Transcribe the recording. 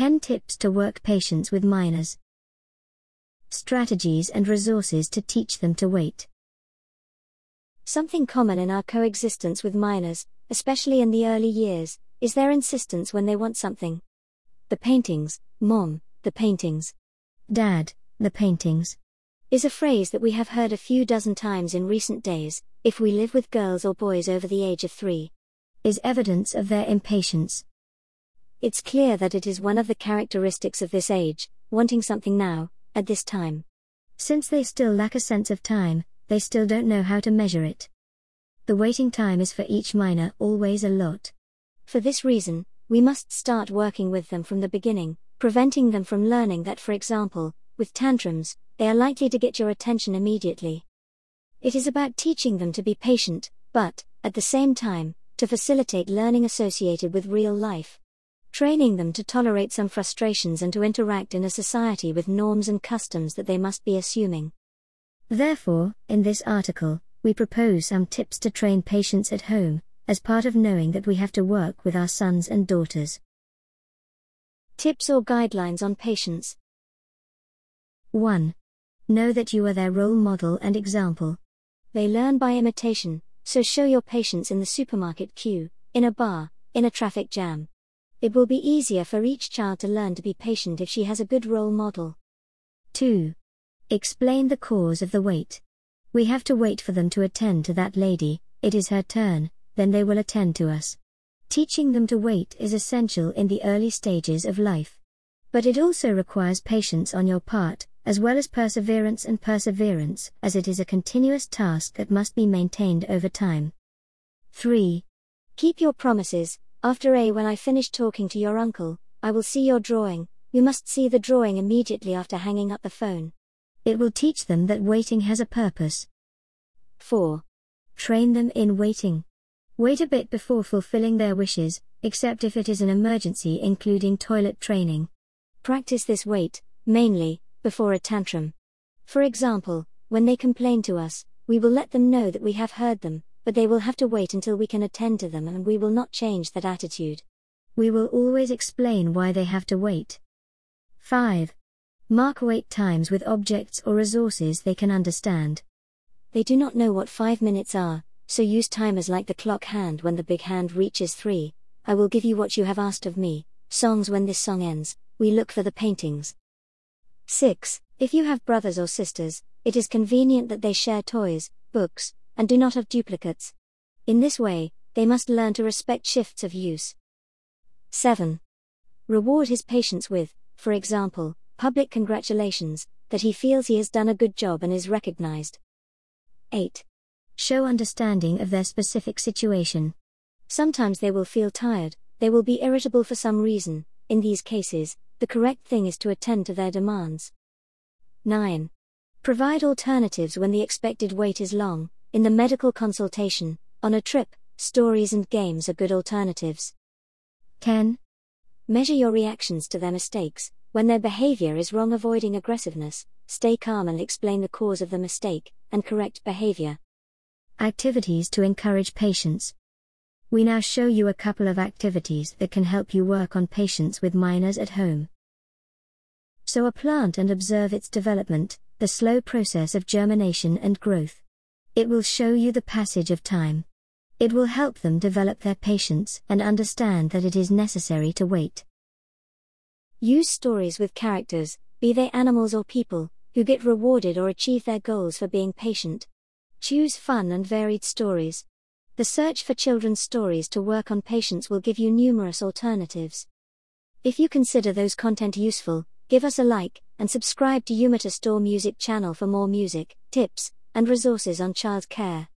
10 tips to work patience with minors. Strategies and resources to teach them to wait. Something common in our coexistence with minors, especially in the early years, is their insistence when they want something. The paintings, Mom, the paintings. Dad, the paintings. Is a phrase that we have heard a few dozen times in recent days, if we live with girls or boys over the age of three. Is evidence of their impatience. It's clear that it is one of the characteristics of this age, wanting something now, at this time. Since they still lack a sense of time, they still don't know how to measure it. The waiting time is for each minor always a lot. For this reason, we must start working with them from the beginning, preventing them from learning that, for example, with tantrums, they are likely to get your attention immediately. It is about teaching them to be patient, but, at the same time, to facilitate learning associated with real life. Training them to tolerate some frustrations and to interact in a society with norms and customs that they must be assuming. Therefore, in this article, we propose some tips to train patience at home, as part of knowing that we have to work with our sons and daughters. Tips or guidelines on patience 1. Know that you are their role model and example. They learn by imitation, so show your patience in the supermarket queue, in a bar, in a traffic jam. It will be easier for each child to learn to be patient if she has a good role model. 2. Explain the cause of the wait. We have to wait for them to attend to that lady, it is her turn, then they will attend to us. Teaching them to wait is essential in the early stages of life. But it also requires patience on your part, as well as perseverance and perseverance, as it is a continuous task that must be maintained over time. 3. Keep your promises. After A, when I finish talking to your uncle, I will see your drawing. You must see the drawing immediately after hanging up the phone. It will teach them that waiting has a purpose. 4. Train them in waiting. Wait a bit before fulfilling their wishes, except if it is an emergency, including toilet training. Practice this wait, mainly, before a tantrum. For example, when they complain to us, we will let them know that we have heard them, but they will have to wait until we can attend to them and we will not change that attitude. We will always explain why they have to wait. 5. Mark wait times with objects or resources they can understand. They do not know what five minutes are, so use timers like the clock hand when the big hand reaches three. I will give you what you have asked of me. Songs when this song ends, we look for the paintings. 6. If you have brothers or sisters, it is convenient that they share toys, books, and do not have duplicates. In this way, they must learn to respect shifts of use. 7. Reward his patience with, for example, public congratulations, that he feels he has done a good job and is recognized. 8. Show understanding of their specific situation. Sometimes they will feel tired, they will be irritable for some reason, in these cases, the correct thing is to attend to their demands. 9. Provide alternatives when the expected wait is long, in the medical consultation, on a trip, stories and games are good alternatives. 10. Measure your reactions to their mistakes, when their behavior is wrong, avoiding aggressiveness, stay calm and explain the cause of the mistake, and correct behavior. Activities to encourage patience. We now show you a couple of activities that can help you work on patience with minors at home. Sow a plant and observe its development, the slow process of germination and growth. It will show you the passage of time. It will help them develop their patience and understand that it is necessary to wait. Use stories with characters, be they animals or people, who get rewarded or achieve their goals for being patient. Choose fun and varied stories. The search for children's stories to work on patience will give you numerous alternatives. If you consider those content useful, give us a like, and subscribe to Umata Store Music channel for more music, tips, and resources on child care.